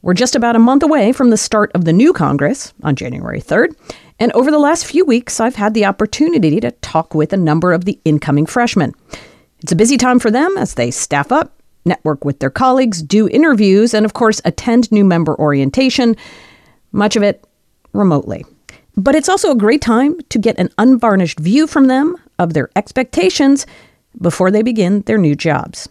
We're just about a month away from the start of the new Congress on January 3rd, and over the last few weeks, I've had the opportunity to talk with a number of the incoming freshmen. It's a busy time for them as they staff up, network with their colleagues, do interviews, and of course, attend new member orientation, much of it remotely. But it's also a great time to get an unvarnished view from them of their expectations before they begin their new jobs.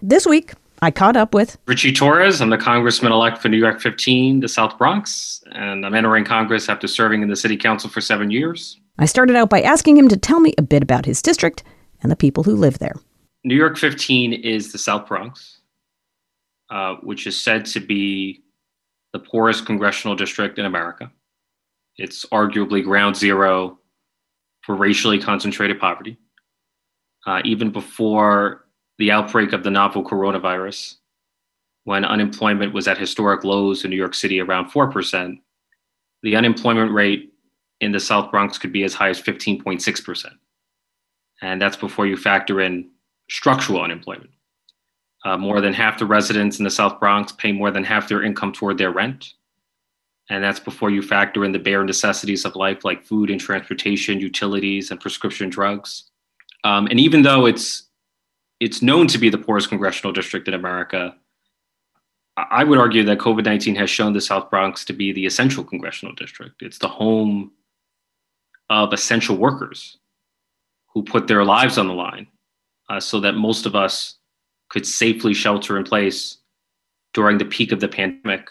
This week, I caught up with Ritchie Torres. I'm the congressman elect for New York 15, the South Bronx, and I'm entering Congress after serving in the city council for seven years. I started out by asking him to tell me a bit about his district and the people who live there. New York 15 is the South Bronx, uh, which is said to be the poorest congressional district in America. It's arguably ground zero for racially concentrated poverty. Uh, even before the outbreak of the novel coronavirus, when unemployment was at historic lows in New York City around 4%, the unemployment rate in the South Bronx could be as high as 15.6%. And that's before you factor in structural unemployment. Uh, more than half the residents in the South Bronx pay more than half their income toward their rent. And that's before you factor in the bare necessities of life like food and transportation, utilities, and prescription drugs. Um, and even though it's it's known to be the poorest congressional district in America, I would argue that COVID 19 has shown the South Bronx to be the essential congressional district. It's the home of essential workers who put their lives on the line uh, so that most of us could safely shelter in place during the peak of the pandemic.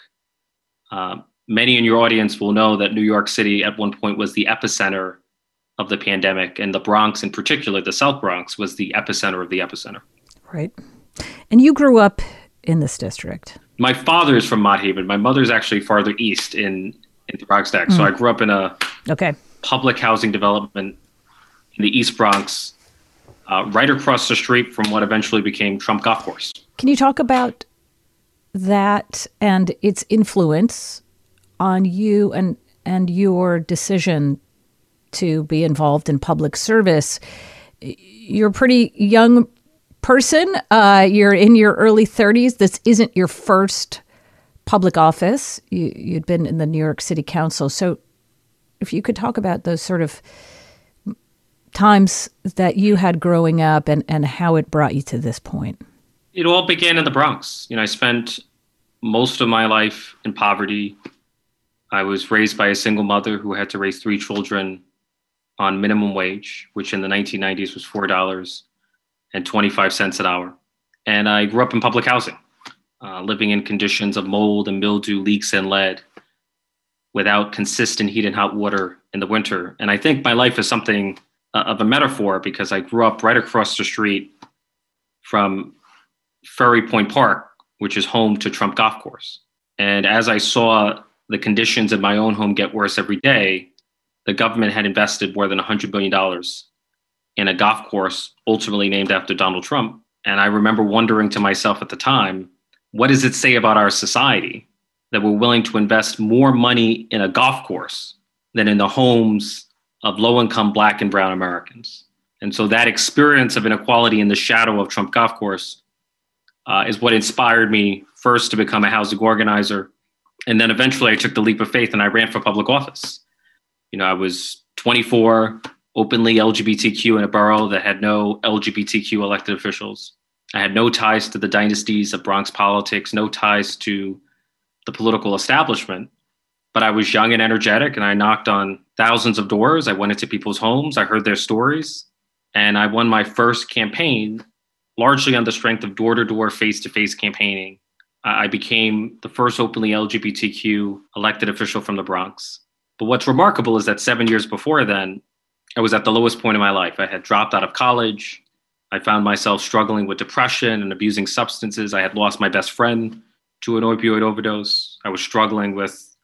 Uh, many in your audience will know that New York City at one point was the epicenter of the pandemic, and the Bronx, in particular, the South Bronx, was the epicenter of the epicenter. Right. And you grew up in this district. My father is from Mott Haven. My mother's actually farther east in in the Bronx Mm. So I grew up in a okay public housing development in the East Bronx, uh, right across the street from what eventually became Trump Golf Course. Can you talk about that and its influence on you and and your decision to be involved in public service? You're a pretty young person. Uh, you're in your early 30s. This isn't your first public office. You, you'd been in the New York City Council. So, if you could talk about those sort of times that you had growing up and, and how it brought you to this point. It all began in the Bronx. You know, I spent most of my life in poverty. I was raised by a single mother who had to raise three children on minimum wage, which in the 1990s was $4 and 25 cents an hour. And I grew up in public housing, uh, living in conditions of mold and mildew, leaks, and lead without consistent heat and hot water in the winter. And I think my life is something uh, of a metaphor because I grew up right across the street from Ferry Point Park, which is home to Trump Golf Course. And as I saw the conditions in my own home get worse every day, the government had invested more than $100 billion in a golf course ultimately named after Donald Trump. And I remember wondering to myself at the time, what does it say about our society that we're willing to invest more money in a golf course than in the homes of low income Black and Brown Americans? And so that experience of inequality in the shadow of Trump Golf Course uh, is what inspired me first to become a housing organizer. And then eventually I took the leap of faith and I ran for public office. You know, I was 24, openly LGBTQ in a borough that had no LGBTQ elected officials. I had no ties to the dynasties of Bronx politics, no ties to the political establishment. But I was young and energetic, and I knocked on thousands of doors. I went into people's homes, I heard their stories, and I won my first campaign largely on the strength of door to door, face to face campaigning. I became the first openly LGBTQ elected official from the Bronx. But what's remarkable is that seven years before then, I was at the lowest point in my life. I had dropped out of college. I found myself struggling with depression and abusing substances. I had lost my best friend to an opioid overdose. I was struggling with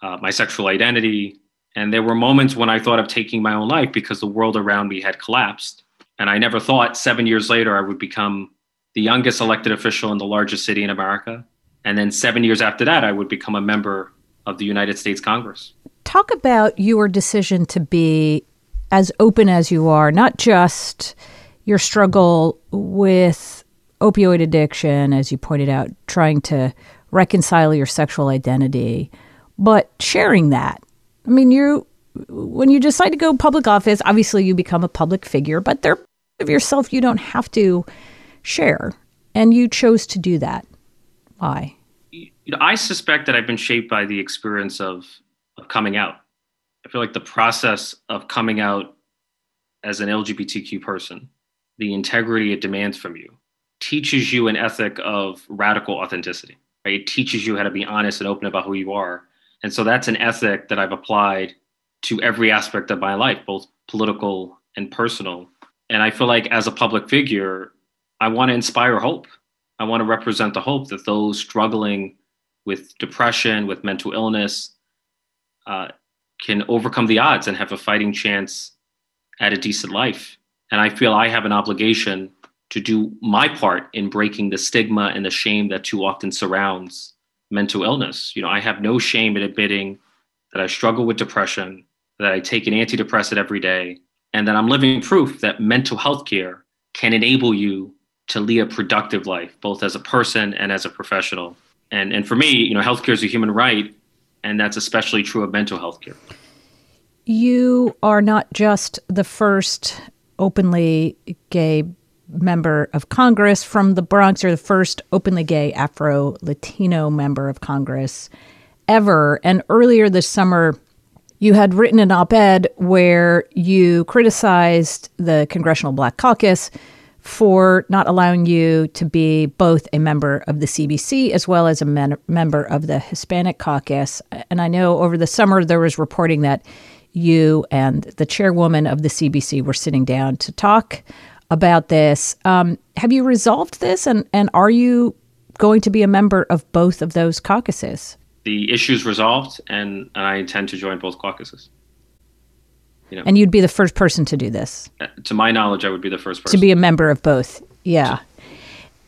uh, my sexual identity. And there were moments when I thought of taking my own life because the world around me had collapsed. And I never thought seven years later I would become the youngest elected official in the largest city in America. And then seven years after that, I would become a member of the United States Congress. Talk about your decision to be as open as you are, not just your struggle with opioid addiction, as you pointed out, trying to reconcile your sexual identity, but sharing that. I mean, you when you decide to go public office, obviously you become a public figure, but there of yourself you don't have to share, and you chose to do that. Why? You know, I suspect that I've been shaped by the experience of of coming out. I feel like the process of coming out as an LGBTQ person, the integrity it demands from you, teaches you an ethic of radical authenticity. Right? It teaches you how to be honest and open about who you are. And so that's an ethic that I've applied to every aspect of my life, both political and personal. And I feel like as a public figure, I want to inspire hope. I want to represent the hope that those struggling with depression, with mental illness, uh, can overcome the odds and have a fighting chance at a decent life. And I feel I have an obligation to do my part in breaking the stigma and the shame that too often surrounds mental illness. You know, I have no shame in admitting that I struggle with depression, that I take an antidepressant every day, and that I'm living proof that mental health care can enable you to lead a productive life, both as a person and as a professional. And, and for me, you know, healthcare is a human right, and that's especially true of mental health care. You are not just the first openly gay member of Congress from the Bronx. You're the first openly gay Afro Latino member of Congress ever. And earlier this summer, you had written an op ed where you criticized the Congressional Black Caucus for not allowing you to be both a member of the CBC as well as a men- member of the Hispanic Caucus. And I know over the summer there was reporting that you and the chairwoman of the CBC were sitting down to talk about this. Um, have you resolved this, and, and are you going to be a member of both of those caucuses? The issue's resolved, and, and I intend to join both caucuses. You know, and you'd be the first person to do this. Uh, to my knowledge, I would be the first person to be a member of both. Yeah,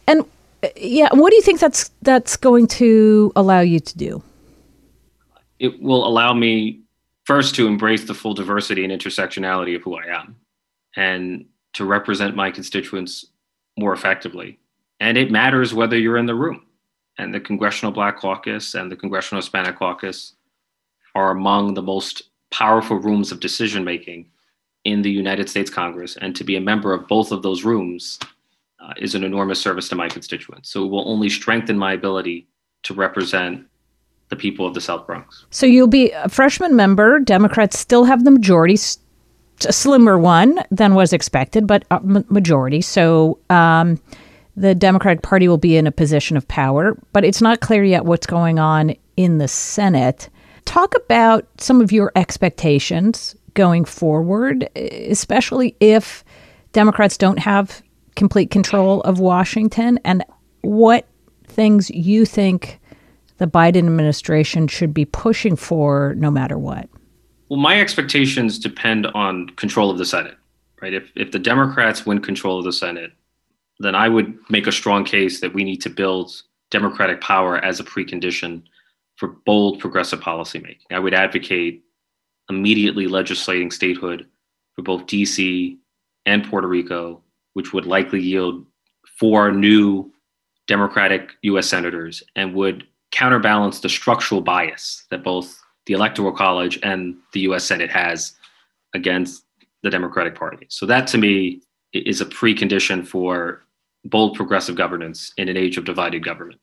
and uh, yeah, what do you think that's that's going to allow you to do? It will allow me first to embrace the full diversity and intersectionality of who I am, and to represent my constituents more effectively. And it matters whether you're in the room. And the Congressional Black Caucus and the Congressional Hispanic Caucus are among the most powerful rooms of decision making in the United States Congress. And to be a member of both of those rooms uh, is an enormous service to my constituents. So it will only strengthen my ability to represent the people of the South Bronx. So you'll be a freshman member. Democrats still have the majority, a slimmer one than was expected, but a majority. So um, the Democratic Party will be in a position of power, but it's not clear yet what's going on in the Senate. Talk about some of your expectations going forward, especially if Democrats don't have complete control of Washington, and what things you think the Biden administration should be pushing for no matter what. Well, my expectations depend on control of the Senate, right? If, if the Democrats win control of the Senate, then I would make a strong case that we need to build Democratic power as a precondition for bold progressive policymaking. I would advocate immediately legislating statehood for both DC and Puerto Rico, which would likely yield four new Democratic US senators and would counterbalance the structural bias that both the Electoral College and the US Senate has against the Democratic Party. So, that to me is a precondition for bold progressive governance in an age of divided government.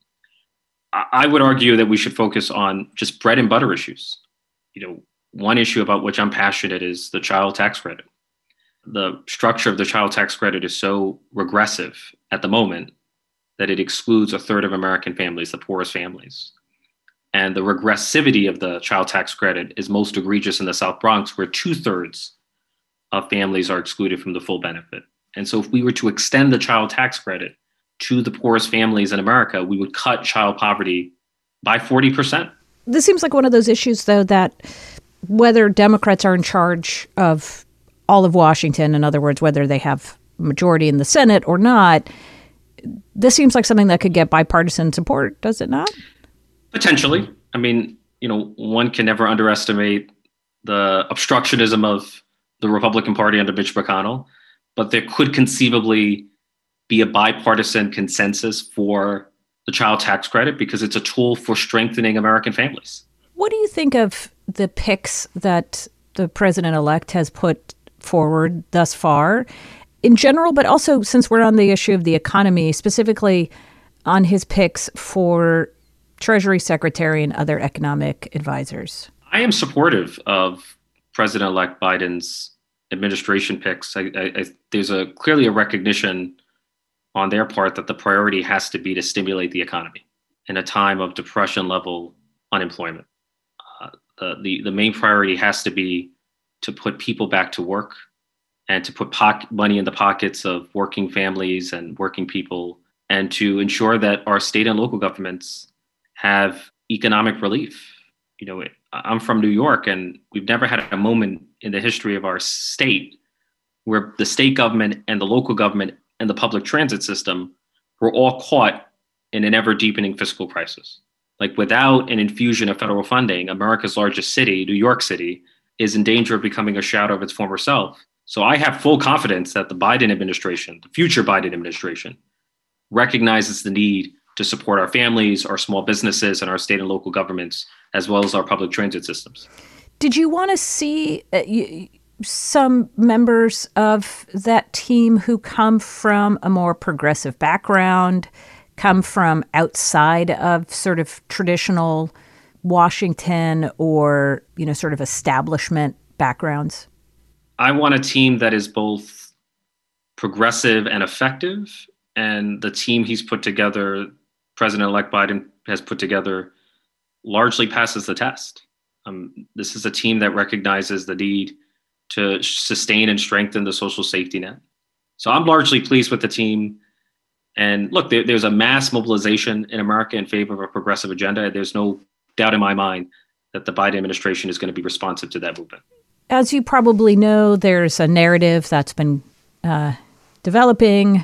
I would argue that we should focus on just bread and butter issues. You know, one issue about which I'm passionate is the child tax credit. The structure of the child tax credit is so regressive at the moment that it excludes a third of American families, the poorest families. And the regressivity of the child tax credit is most egregious in the South Bronx, where two thirds of families are excluded from the full benefit. And so, if we were to extend the child tax credit to the poorest families in America, we would cut child poverty by 40%. This seems like one of those issues, though, that whether Democrats are in charge of all of Washington, in other words, whether they have majority in the Senate or not, this seems like something that could get bipartisan support, does it not? Potentially. I mean, you know, one can never underestimate the obstructionism of the Republican Party under Mitch McConnell, but there could conceivably be a bipartisan consensus for the child tax credit because it's a tool for strengthening American families. What do you think of the picks that the president elect has put forward thus far in general, but also since we're on the issue of the economy, specifically on his picks for Treasury Secretary and other economic advisors? I am supportive of President elect Biden's administration picks. I, I, I, there's a clearly a recognition on their part that the priority has to be to stimulate the economy in a time of depression level unemployment. Uh, the, the, the main priority has to be to put people back to work and to put pocket money in the pockets of working families and working people and to ensure that our state and local governments have economic relief. You know, I'm from New York and we've never had a moment in the history of our state where the state government and the local government and the public transit system were all caught in an ever deepening fiscal crisis. Like without an infusion of federal funding, America's largest city, New York City, is in danger of becoming a shadow of its former self. So I have full confidence that the Biden administration, the future Biden administration, recognizes the need to support our families, our small businesses, and our state and local governments, as well as our public transit systems. Did you want to see uh, some members of that team who come from a more progressive background, come from outside of sort of traditional Washington or, you know, sort of establishment backgrounds? I want a team that is both progressive and effective. And the team he's put together, President elect Biden has put together, largely passes the test. Um, this is a team that recognizes the need to sustain and strengthen the social safety net. So I'm largely pleased with the team. And look, there, there's a mass mobilization in America in favor of a progressive agenda. There's no doubt in my mind that the Biden administration is going to be responsive to that movement. As you probably know, there's a narrative that's been uh, developing,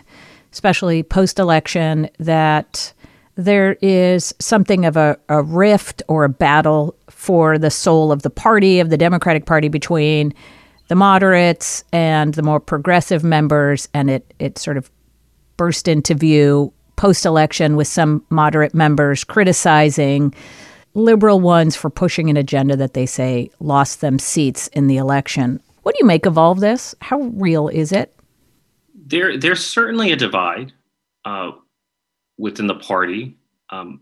especially post election, that there is something of a, a rift or a battle for the soul of the party, of the Democratic Party, between the moderates and the more progressive members, and it it sort of burst into view post election with some moderate members criticizing liberal ones for pushing an agenda that they say lost them seats in the election. What do you make of all of this? How real is it? There, there's certainly a divide uh, within the party. Um,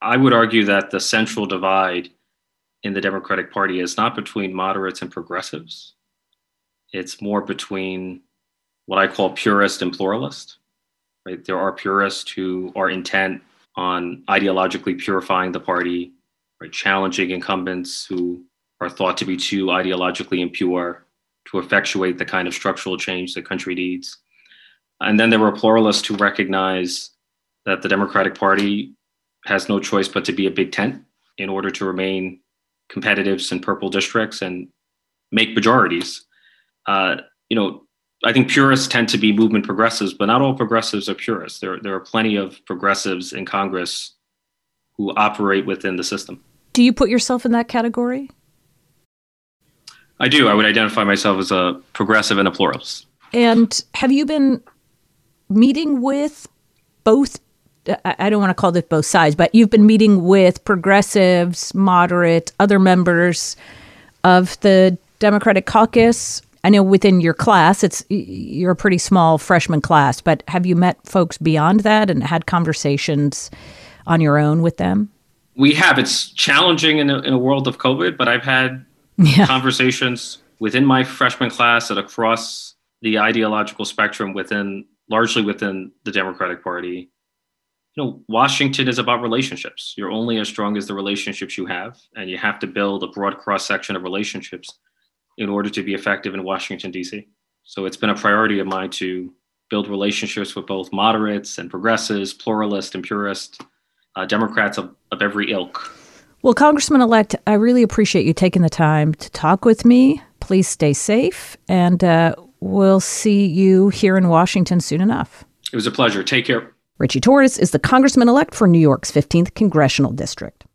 I would argue that the central divide in the Democratic Party is not between moderates and progressives. It's more between what I call purist and pluralist. Right? There are purists who are intent on ideologically purifying the party, right? challenging incumbents who are thought to be too ideologically impure to effectuate the kind of structural change the country needs. And then there were pluralists who recognize that the Democratic Party has no choice but to be a big tent in order to remain competitives in purple districts and make majorities. Uh, you know, I think purists tend to be movement progressives, but not all progressives are purists. There, there are plenty of progressives in Congress who operate within the system. Do you put yourself in that category? I do. I would identify myself as a progressive and a pluralist. And have you been meeting with both I don't want to call this both sides, but you've been meeting with progressives, moderate, other members of the Democratic caucus. I know within your class, it's you're a pretty small freshman class, but have you met folks beyond that and had conversations on your own with them? We have. It's challenging in a, in a world of COVID, but I've had yeah. conversations within my freshman class and across the ideological spectrum within largely within the Democratic Party you know, Washington is about relationships. You're only as strong as the relationships you have, and you have to build a broad cross section of relationships in order to be effective in Washington, D.C. So it's been a priority of mine to build relationships with both moderates and progressives, pluralists and purists, uh, Democrats of, of every ilk. Well, Congressman elect, I really appreciate you taking the time to talk with me. Please stay safe, and uh, we'll see you here in Washington soon enough. It was a pleasure. Take care. Ritchie Torres is the congressman elect for New York's 15th congressional district.